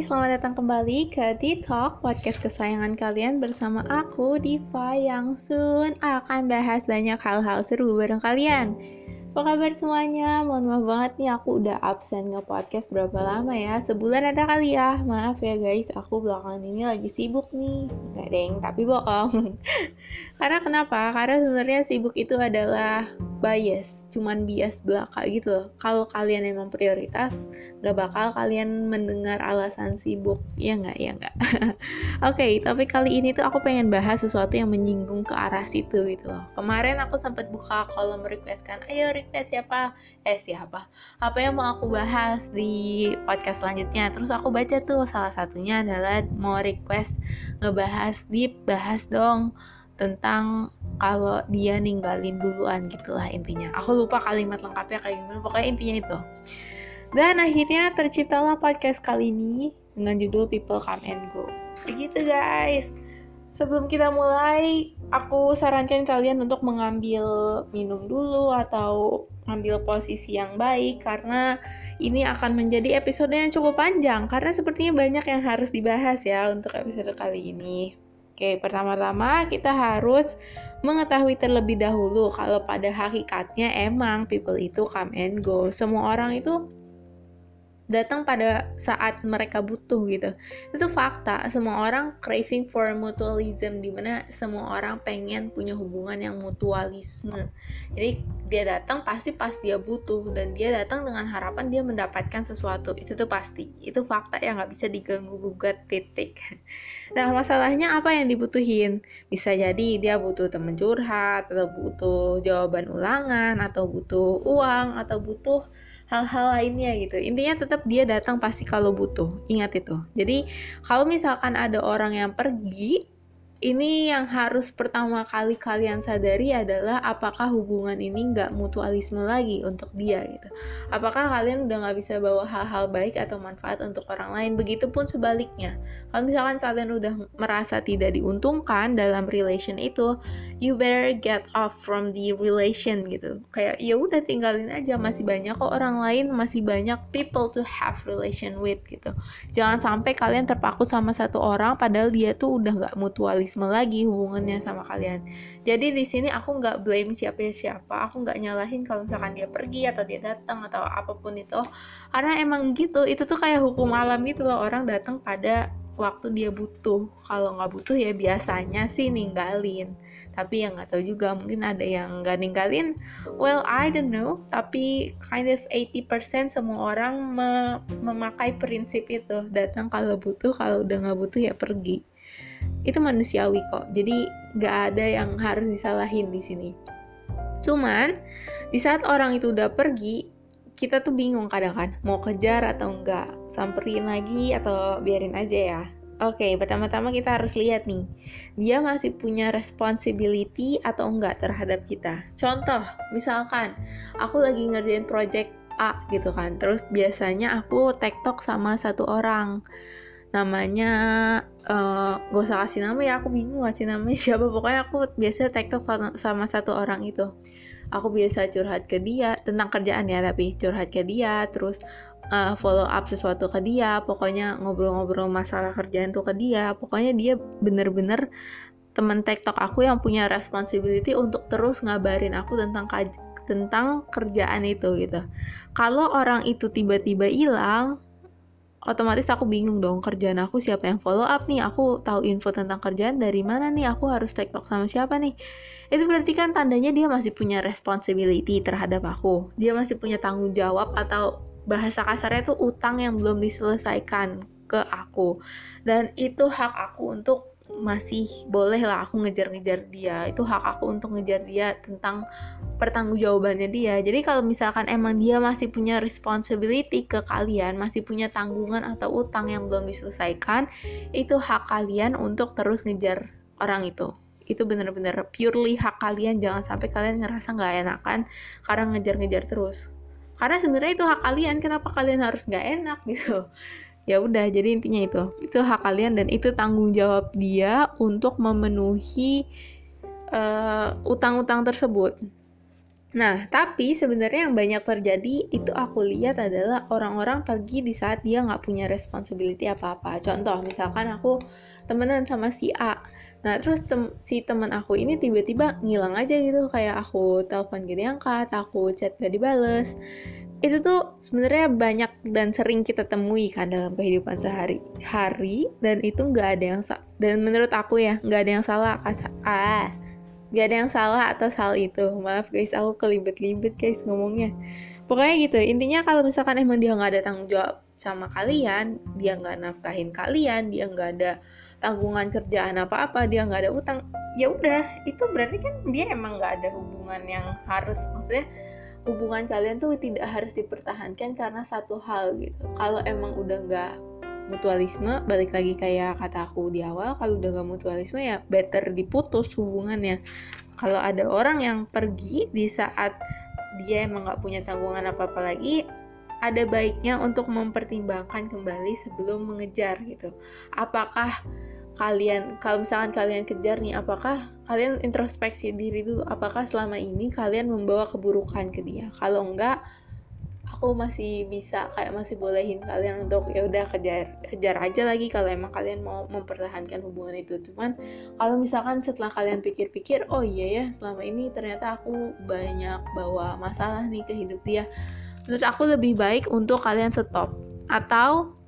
selamat datang kembali ke The Talk, podcast kesayangan kalian bersama aku, Diva, yang soon akan bahas banyak hal-hal seru bareng kalian. Apa kabar semuanya? Mohon maaf banget nih aku udah absen nge-podcast berapa lama ya Sebulan ada kali ya Maaf ya guys, aku belakangan ini lagi sibuk nih Gak deng, tapi bohong Karena kenapa? Karena sebenarnya sibuk itu adalah bias, cuman bias belaka gitu loh. Kalau kalian emang prioritas, gak bakal kalian mendengar alasan sibuk. Ya nggak, ya nggak. Oke, okay, tapi kali ini tuh aku pengen bahas sesuatu yang menyinggung ke arah situ gitu loh. Kemarin aku sempat buka kolom request kan, ayo request siapa? Eh siapa? Apa yang mau aku bahas di podcast selanjutnya? Terus aku baca tuh salah satunya adalah mau request ngebahas deep, bahas dong tentang kalau dia ninggalin duluan gitulah intinya. Aku lupa kalimat lengkapnya kayak gimana, pokoknya intinya itu. Dan akhirnya terciptalah podcast kali ini dengan judul People Come and Go. Begitu guys. Sebelum kita mulai, aku sarankan kalian untuk mengambil minum dulu atau ambil posisi yang baik karena ini akan menjadi episode yang cukup panjang karena sepertinya banyak yang harus dibahas ya untuk episode kali ini. Oke, pertama-tama kita harus mengetahui terlebih dahulu kalau pada hakikatnya emang people itu come and go. Semua orang itu datang pada saat mereka butuh gitu. Itu fakta. Semua orang craving for mutualism di mana semua orang pengen punya hubungan yang mutualisme. Jadi dia datang pasti pas dia butuh dan dia datang dengan harapan dia mendapatkan sesuatu. Itu tuh pasti. Itu fakta yang nggak bisa diganggu gugat titik. Nah masalahnya apa yang dibutuhin? Bisa jadi dia butuh teman curhat atau butuh jawaban ulangan atau butuh uang atau butuh hal-hal lainnya gitu. Intinya tetap dia datang pasti kalau butuh. Ingat itu. Jadi kalau misalkan ada orang yang pergi ini yang harus pertama kali kalian sadari adalah apakah hubungan ini nggak mutualisme lagi untuk dia gitu. Apakah kalian udah nggak bisa bawa hal-hal baik atau manfaat untuk orang lain? Begitupun sebaliknya. Kalau misalkan kalian udah merasa tidak diuntungkan dalam relation itu, you better get off from the relation gitu. Kayak ya udah tinggalin aja masih banyak kok orang lain, masih banyak people to have relation with gitu. Jangan sampai kalian terpaku sama satu orang padahal dia tuh udah nggak mutualis romantisme lagi hubungannya sama kalian. Jadi di sini aku nggak blame siapa siapa, aku nggak nyalahin kalau misalkan dia pergi atau dia datang atau apa pun itu, karena emang gitu, itu tuh kayak hukum alam gitu loh orang datang pada waktu dia butuh. Kalau nggak butuh ya biasanya sih ninggalin. Tapi yang nggak tahu juga mungkin ada yang nggak ninggalin. Well I don't know tapi kind of 80% semua orang me memakai prinsip itu. Datang kalau butuh kalau udah nggak butuh ya pergi itu manusiawi kok. Jadi nggak ada yang harus disalahin di sini. Cuman di saat orang itu udah pergi kita tuh bingung kadang kan mau kejar atau enggak samperin lagi atau biarin aja ya. Oke, okay, pertama-tama kita harus lihat nih, dia masih punya responsibility atau enggak terhadap kita. Contoh, misalkan aku lagi ngerjain project A gitu kan, terus biasanya aku tektok sama satu orang namanya uh, gak usah kasih nama ya aku bingung kasih namanya siapa. Pokoknya aku biasa tektok sama, satu orang itu. Aku biasa curhat ke dia tentang kerjaan ya tapi curhat ke dia terus uh, follow up sesuatu ke dia pokoknya ngobrol-ngobrol masalah kerjaan tuh ke dia. Pokoknya dia bener-bener temen tektok aku yang punya responsibility untuk terus ngabarin aku tentang tentang kerjaan itu gitu. Kalau orang itu tiba-tiba hilang otomatis aku bingung dong kerjaan aku siapa yang follow up nih? Aku tahu info tentang kerjaan dari mana nih? Aku harus tiktok sama siapa nih? Itu berarti kan tandanya dia masih punya responsibility terhadap aku. Dia masih punya tanggung jawab atau bahasa kasarnya tuh utang yang belum diselesaikan ke aku. Dan itu hak aku untuk masih boleh lah aku ngejar-ngejar dia. Itu hak aku untuk ngejar dia tentang pertanggungjawabannya dia. Jadi kalau misalkan emang dia masih punya responsibility ke kalian masih punya tanggungan atau utang yang belum diselesaikan itu hak kalian untuk terus ngejar orang itu. Itu bener-bener purely hak kalian. Jangan sampai kalian ngerasa nggak enakan karena ngejar-ngejar terus. Karena sebenarnya itu hak kalian. Kenapa kalian harus nggak enak gitu ya udah jadi intinya itu itu hak kalian dan itu tanggung jawab dia untuk memenuhi uh, utang-utang tersebut Nah, tapi sebenarnya yang banyak terjadi itu aku lihat adalah orang-orang pergi di saat dia nggak punya responsibility apa-apa. Contoh, misalkan aku temenan sama si A. Nah, terus tem si teman aku ini tiba-tiba ngilang aja gitu. Kayak aku telepon gak diangkat, aku chat gak dibales. Itu tuh sebenarnya banyak dan sering kita temui kan dalam kehidupan sehari-hari. Dan itu nggak ada yang dan menurut aku ya nggak ada yang salah. Ah, gak ada yang salah atas hal itu maaf guys aku kelibet-libet guys ngomongnya pokoknya gitu intinya kalau misalkan emang dia nggak ada tanggung jawab sama kalian dia nggak nafkahin kalian dia nggak ada tanggungan kerjaan apa-apa dia nggak ada utang ya udah itu berarti kan dia emang nggak ada hubungan yang harus maksudnya hubungan kalian tuh tidak harus dipertahankan karena satu hal gitu. Kalau emang udah nggak mutualisme balik lagi kayak kata aku di awal kalau udah gak mutualisme ya better diputus hubungannya. Kalau ada orang yang pergi di saat dia emang gak punya tanggungan apa apa lagi ada baiknya untuk mempertimbangkan kembali sebelum mengejar gitu. Apakah kalian kalau misalkan kalian kejar nih apakah kalian introspeksi diri dulu? Apakah selama ini kalian membawa keburukan ke dia? Kalau enggak aku masih bisa kayak masih bolehin kalian untuk ya udah kejar kejar aja lagi kalau emang kalian mau mempertahankan hubungan itu. Cuman kalau misalkan setelah kalian pikir-pikir oh iya ya selama ini ternyata aku banyak bawa masalah nih ke hidup dia menurut aku lebih baik untuk kalian stop. Atau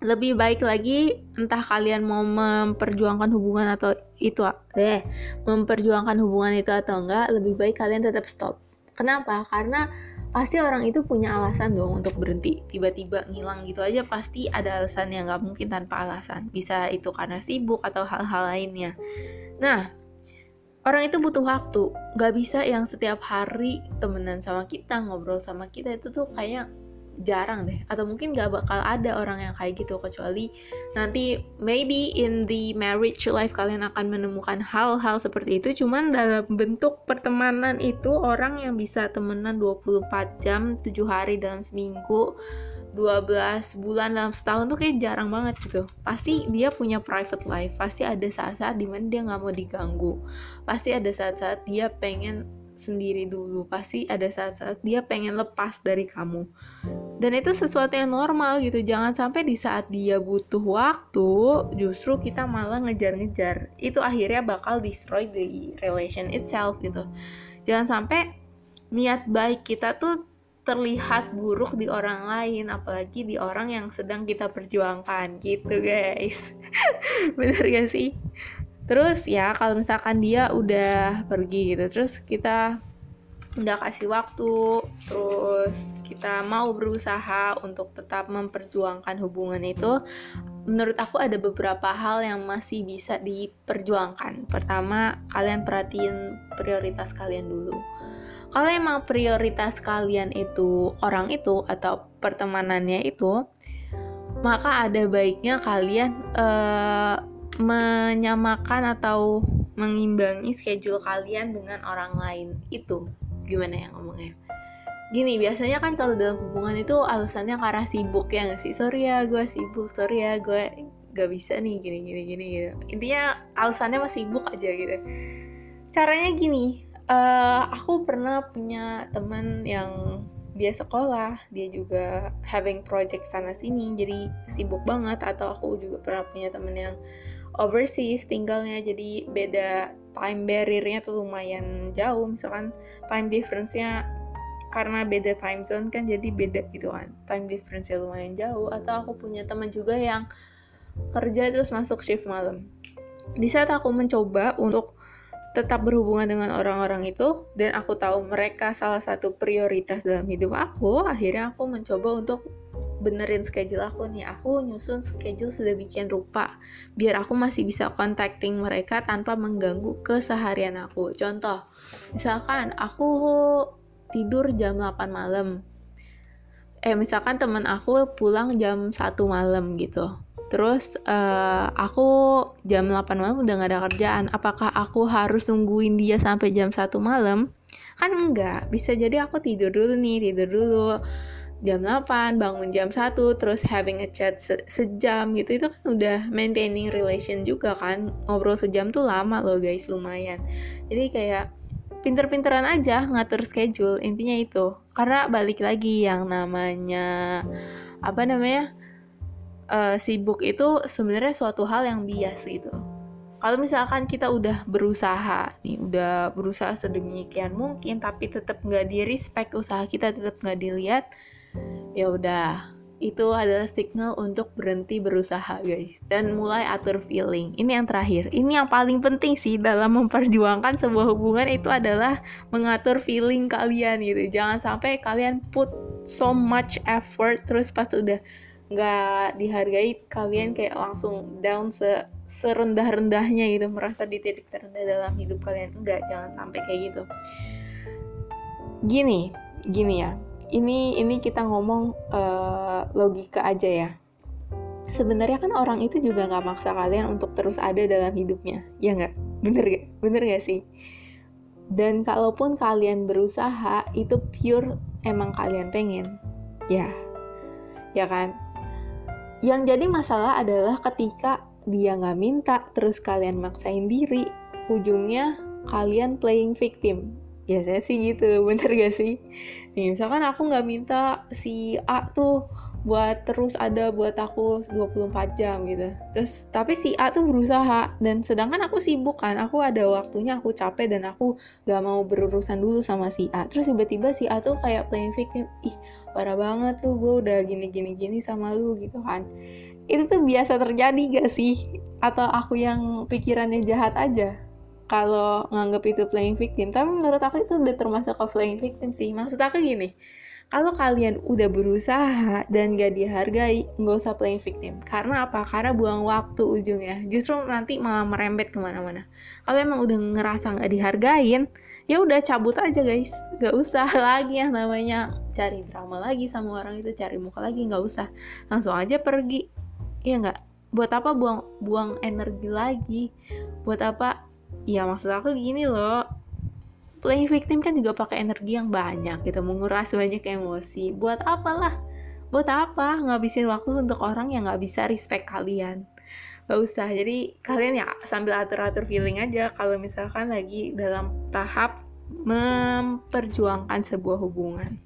lebih baik lagi entah kalian mau memperjuangkan hubungan atau itu eh memperjuangkan hubungan itu atau enggak lebih baik kalian tetap stop. Kenapa? Karena pasti orang itu punya alasan dong untuk berhenti. Tiba-tiba ngilang gitu aja pasti ada alasan yang nggak mungkin tanpa alasan. Bisa itu karena sibuk atau hal-hal lainnya. Nah orang itu butuh waktu. Nggak bisa yang setiap hari temenan sama kita ngobrol sama kita. Itu tuh kayak jarang deh atau mungkin gak bakal ada orang yang kayak gitu kecuali nanti maybe in the marriage life kalian akan menemukan hal-hal seperti itu. Cuman dalam bentuk pertemanan itu orang yang bisa temenan 24 jam 7 hari dalam seminggu 12 bulan dalam setahun tuh kayak jarang banget gitu. Pasti dia punya private life pasti ada saat-saat di mana dia nggak mau diganggu. Pasti ada saat-saat dia pengen sendiri dulu pasti ada saat-saat dia pengen lepas dari kamu. Dan itu sesuatu yang normal gitu jangan sampai di saat dia butuh waktu justru kita malah ngejar-ngejar. Itu akhirnya bakal destroy the relation itself gitu. Jangan sampai niat baik kita tuh terlihat buruk di orang lain apalagi di orang yang sedang kita perjuangkan gitu guys. Bener gak sih terus ya kalau misalkan dia udah pergi gitu terus kita udah kasih waktu terus kita mau berusaha untuk tetap memperjuangkan hubungan itu menurut aku ada beberapa hal yang masih bisa diperjuangkan. Pertama kalian perhatiin prioritas kalian dulu. Kalau emang prioritas kalian itu orang itu atau pertemanannya itu maka ada baiknya kalian uh, menyamakan atau mengimbangi schedule kalian dengan orang lain. Itu gimana ya ngomongnya? Gini biasanya kan kalau dalam hubungan itu alasannya karena sibuk ya nggak sih? Sorry ya gue sibuk. Sorry ya gue gak bisa nih gini gini gini gitu. Intinya alasannya masih sibuk aja gitu. Caranya gini uh, aku pernah punya teman yang dia sekolah dia juga having project sana sini jadi sibuk banget atau aku juga pernah punya temen yang overseas tinggalnya jadi beda time barriernya tuh lumayan jauh. Misalkan time difference-nya karena beda time zone kan jadi beda gitu kan. Time difference-nya lumayan jauh. Atau aku punya teman juga yang kerja terus masuk shift malam. Di saat aku mencoba untuk tetap berhubungan dengan orang-orang itu dan aku tahu mereka salah satu prioritas dalam hidup aku akhirnya aku mencoba untuk benerin schedule aku nih aku nyusun schedule sedemikian rupa biar aku masih bisa contacting mereka tanpa mengganggu keseharian aku contoh misalkan aku tidur jam 8 malam eh misalkan temen aku pulang jam 1 malam gitu Terus uh, aku jam 8 malam udah gak ada kerjaan. Apakah aku harus nungguin dia sampai jam 1 malam? Kan enggak. Bisa jadi aku tidur dulu nih, tidur dulu jam 8, bangun jam 1, terus having a chat se sejam gitu, itu kan udah maintaining relation juga kan. Ngobrol sejam tuh lama loh guys, lumayan. Jadi kayak pinter-pinteran aja ngatur schedule intinya itu karena balik lagi yang namanya apa namanya uh, sibuk itu sebenarnya suatu hal yang bias gitu kalau misalkan kita udah berusaha nih udah berusaha sedemikian mungkin tapi tetap nggak di respect usaha kita tetap nggak dilihat ya udah itu adalah signal untuk berhenti berusaha guys. Dan mulai atur feeling. Ini yang terakhir. Ini yang paling penting sih dalam memperjuangkan sebuah hubungan itu adalah mengatur feeling kalian gitu. Jangan sampai kalian put so much effort terus pas udah nggak dihargai kalian kayak langsung down se serendah-rendahnya gitu. Merasa di titik terendah dalam hidup kalian. Enggak jangan sampai kayak gitu. Gini gini ya ini ini kita ngomong uh, logika aja ya. Sebenarnya kan orang itu juga nggak maksa kalian untuk terus ada dalam hidupnya ya nggak? Bener gak bener gak sih? Dan kalaupun kalian berusaha itu pure emang kalian pengen. Ya. Ya kan? Yang jadi masalah adalah ketika dia nggak minta, terus kalian maksain diri, ujungnya kalian playing victim. Biasanya sih gitu, bener gak sih? Nih, misalkan aku nggak minta si A tuh buat terus ada buat aku 24 jam gitu. Terus tapi si A tuh berusaha dan sedangkan aku sibuk kan, aku ada waktunya aku capek dan aku gak mau berurusan dulu sama si A. Terus tiba-tiba si A tuh kayak playing victim, ih parah banget tuh gue udah gini gini gini sama lu gitu kan. Itu tuh biasa terjadi gak sih? Atau aku yang pikirannya jahat aja? Kalau nganggap itu playing victim tapi menurut aku itu udah termasuk ke playing victim sih maksud aku gini kalau kalian udah berusaha dan gak dihargai, nggak usah playing victim. Karena apa? Karena buang waktu ujungnya. Justru nanti malah merembet ke mana-mana. Kalau emang udah ngerasa nggak dihargain, ya udah cabut aja guys. Gak usah lagi yang namanya cari drama lagi sama orang itu, cari muka lagi, nggak usah. Langsung aja pergi. Iya nggak? Buat apa buang buang energi lagi? Buat apa? Ya maksud aku gini loh. Playing victim kan juga pakai energi yang banyak gitu menguras banyak emosi. Buat apalah? Buat apa ngabisin waktu untuk orang yang nggak bisa respect kalian? Gak usah. Jadi kalian ya sambil atur-atur feeling aja kalau misalkan lagi dalam tahap memperjuangkan sebuah hubungan.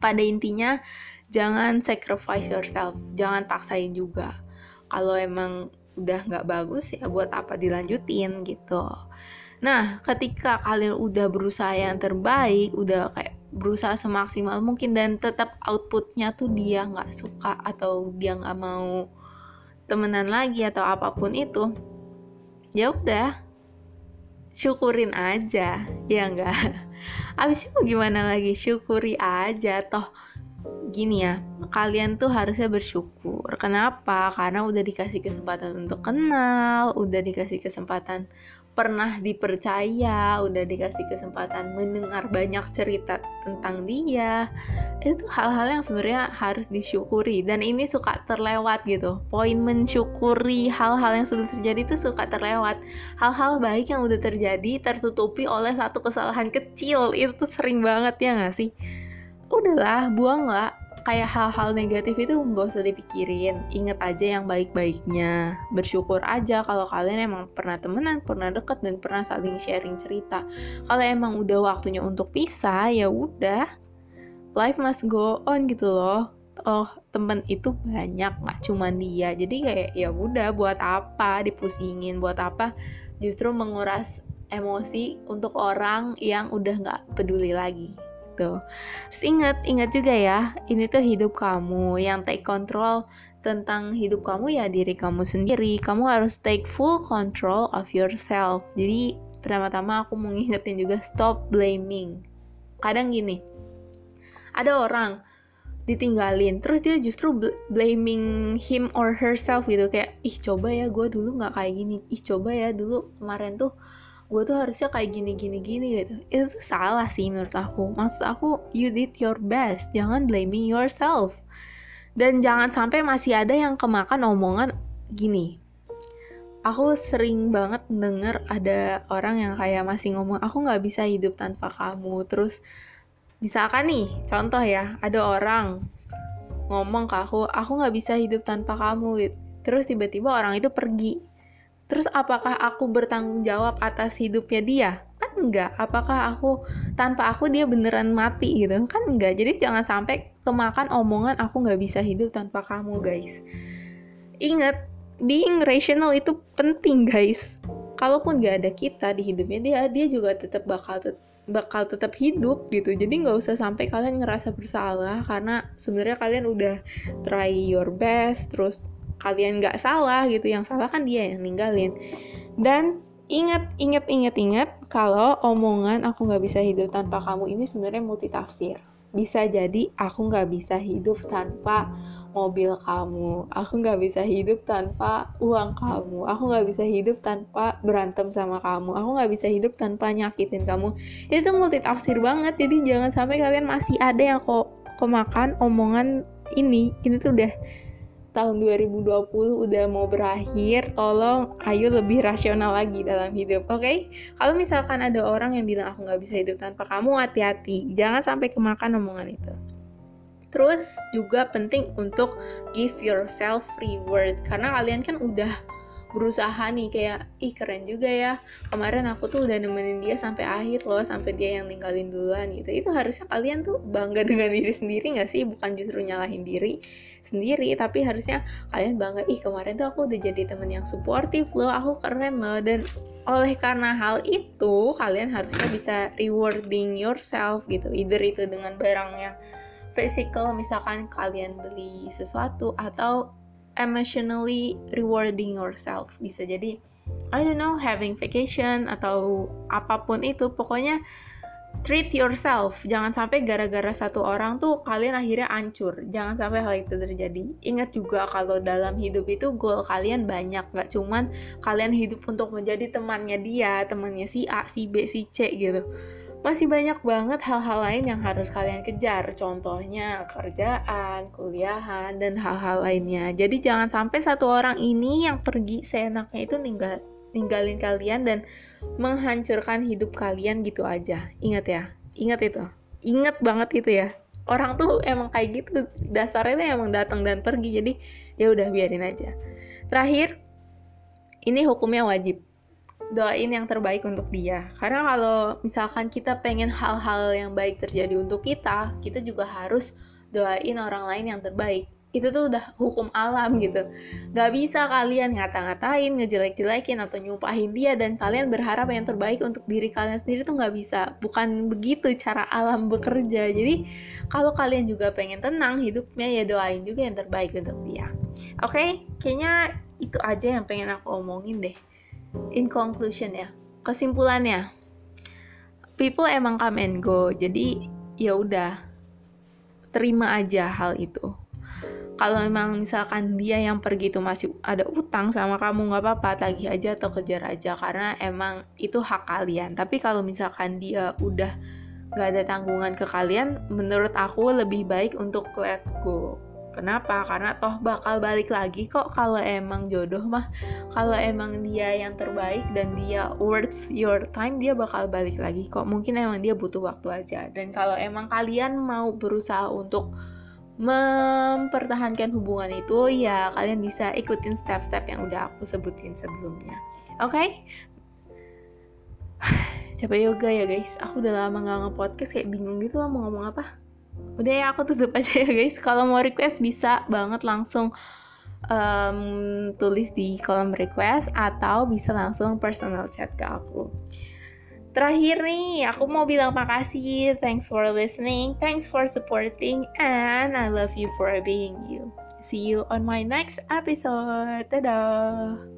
Pada intinya jangan sacrifice yourself. Jangan paksain juga. Kalau emang udah nggak bagus ya buat apa dilanjutin gitu Nah, ketika kalian udah berusaha yang terbaik, udah kayak berusaha semaksimal mungkin dan tetap outputnya tuh dia nggak suka atau dia nggak mau temenan lagi atau apa pun itu, ya udah syukurin aja, ya enggak. Abis itu gimana lagi? Syukuri aja toh gini ya, kalian tuh harusnya bersyukur. Kenapa? Karena udah dikasih kesempatan untuk kenal, udah dikasih kesempatan pernah dipercaya, udah dikasih kesempatan mendengar banyak cerita tentang dia, itu hal-hal yang sebenarnya harus disyukuri dan ini suka terlewat gitu. Poin mensyukuri hal-hal yang sudah terjadi itu suka terlewat. Hal-hal baik yang udah terjadi tertutupi oleh satu kesalahan kecil itu sering banget ya nggak sih? Udahlah, buang lah. Kayak hal-hal negatif itu nggak usah dipikirin. Inget aja yang baik-baiknya. Bersyukur aja kalau kalian emang pernah temenan pernah deket dan pernah saling sharing cerita. Kalau emang udah waktunya untuk pisah ya udah. Life must go on gitu loh. Oh temen itu banyak nggak cuma dia. Jadi kayak ya udah buat apa dipusingin? Buat apa justru menguras emosi untuk orang yang udah nggak peduli lagi gitu. Terus ingat, ingat juga ya, ini tuh hidup kamu yang take control tentang hidup kamu ya diri kamu sendiri. Kamu harus take full control of yourself. Jadi pertama-tama aku mau ngingetin juga stop blaming. Kadang gini, ada orang ditinggalin terus dia justru blaming him or herself gitu kayak ih coba ya gue dulu nggak kayak gini ih coba ya dulu kemarin tuh gue tuh harusnya kayak gini gini gini gitu. Itu salah sih menurut aku. Maksud aku you did your best. Jangan blaming yourself. Dan jangan sampai masih ada yang kemakan omongan gini. Aku sering banget denger ada orang yang kayak masih ngomong aku nggak bisa hidup tanpa kamu. Terus misalkan nih contoh ya ada orang ngomong ke aku aku nggak bisa hidup tanpa kamu gitu. terus tiba-tiba orang itu pergi Terus apakah aku bertanggung jawab atas hidupnya dia? Kan enggak. Apakah aku tanpa aku dia beneran mati gitu? Kan enggak. Jadi jangan sampai kemakan omongan aku nggak bisa hidup tanpa kamu guys. Ingat, being rational itu penting guys. Kalaupun gak ada kita di hidupnya dia, dia juga tetap bakal tet bakal tetap hidup gitu. Jadi nggak usah sampai kalian ngerasa bersalah karena sebenarnya kalian udah try your best, terus kalian nggak salah gitu yang salah kan dia yang ninggalin. Dan ingat ingat ingat ingat kalau omongan aku nggak bisa hidup tanpa kamu ini sebenarnya multitafsir. Bisa jadi aku nggak bisa hidup tanpa mobil kamu. Aku nggak bisa hidup tanpa uang kamu. Aku nggak bisa hidup tanpa berantem sama kamu. Aku nggak bisa hidup tanpa nyakitin kamu. Itu multitafsir banget. Jadi jangan sampai kalian masih ada yang kok kemakan omongan ini. Ini tuh udah tahun 2020 udah mau berakhir, tolong ayo lebih rasional lagi dalam hidup, oke? Okay? Kalau misalkan ada orang yang bilang aku nggak bisa hidup tanpa kamu, hati-hati, jangan sampai kemakan omongan itu. Terus juga penting untuk give yourself reward karena kalian kan udah berusaha nih kayak ih keren juga ya kemarin aku tuh udah nemenin dia sampai akhir loh sampai dia yang ninggalin duluan gitu. Itu harusnya kalian tuh bangga dengan diri sendiri nggak sih? Bukan justru nyalahin diri sendiri tapi harusnya kalian bangga ih kemarin tuh aku udah jadi temen yang suportif loh aku keren loh. Dan oleh karena hal itu kalian harusnya bisa rewarding yourself gitu either itu dengan barang yang physical misalkan kalian beli sesuatu atau emotionally rewarding yourself. Bisa jadi I don't know having vacation atau apa pun itu. Pokoknya treat yourself. Jangan sampai gara-gara satu orang tuh kalian akhirnya hancur. Jangan sampai hal itu terjadi. Ingat juga kalau dalam hidup itu goal kalian banyak. Nggak cuman kalian hidup untuk menjadi temannya dia temannya si A si B si C gitu masih banyak banget hal-hal lain yang harus kalian kejar, contohnya kerjaan, kuliahan, dan hal-hal lainnya. Jadi jangan sampai satu orang ini yang pergi seenaknya itu ninggal ninggalin kalian dan menghancurkan hidup kalian gitu aja. Ingat ya, ingat itu. Ingat banget itu ya. Orang tuh emang kayak gitu, dasarnya emang datang dan pergi. Jadi ya udah biarin aja. Terakhir, ini hukumnya wajib doain yang terbaik untuk dia. Karena kalau misalkan kita pengen hal-hal yang baik terjadi untuk kita, kita juga harus doain orang lain yang terbaik. Itu tuh udah hukum alam gitu. Gak bisa kalian ngata-ngatain, ngejelek-jelekin, atau nyumpahin dia, dan kalian berharap yang terbaik untuk diri kalian sendiri tuh gak bisa. Bukan begitu cara alam bekerja. Jadi kalau kalian juga pengen tenang hidupnya, ya doain juga yang terbaik untuk dia. Oke, okay? kayaknya itu aja yang pengen aku omongin deh in conclusion ya kesimpulannya people emang come and go jadi ya udah terima aja hal itu. Kalau memang misalkan dia yang pergi itu masih ada utang sama kamu nggak apa-apa tagih aja atau kejar aja karena emang itu hak kalian. Tapi kalau misalkan dia udah nggak ada tanggungan ke kalian menurut aku lebih baik untuk let go Kenapa? Karena toh bakal balik lagi kok kalau emang jodoh mah. Kalau emang dia yang terbaik dan dia worth your time, dia bakal balik lagi kok. Mungkin emang dia butuh waktu aja. Dan kalau emang kalian mau berusaha untuk mempertahankan hubungan itu, ya kalian bisa ikutin step-step yang udah aku sebutin sebelumnya. Oke? Okay? Capek yoga ya guys. Aku udah lama gak nge-podcast kayak bingung gitu lah mau ngomong apa udah ya aku tutup aja ya guys. Kalau mau request bisa banget langsung um, tulis di kolom request atau bisa langsung personal chat ke aku. Terakhir nih aku mau bilang makasih. Thanks for listening thanks for supporting and I love you for being you. See you on my next episode. Dadah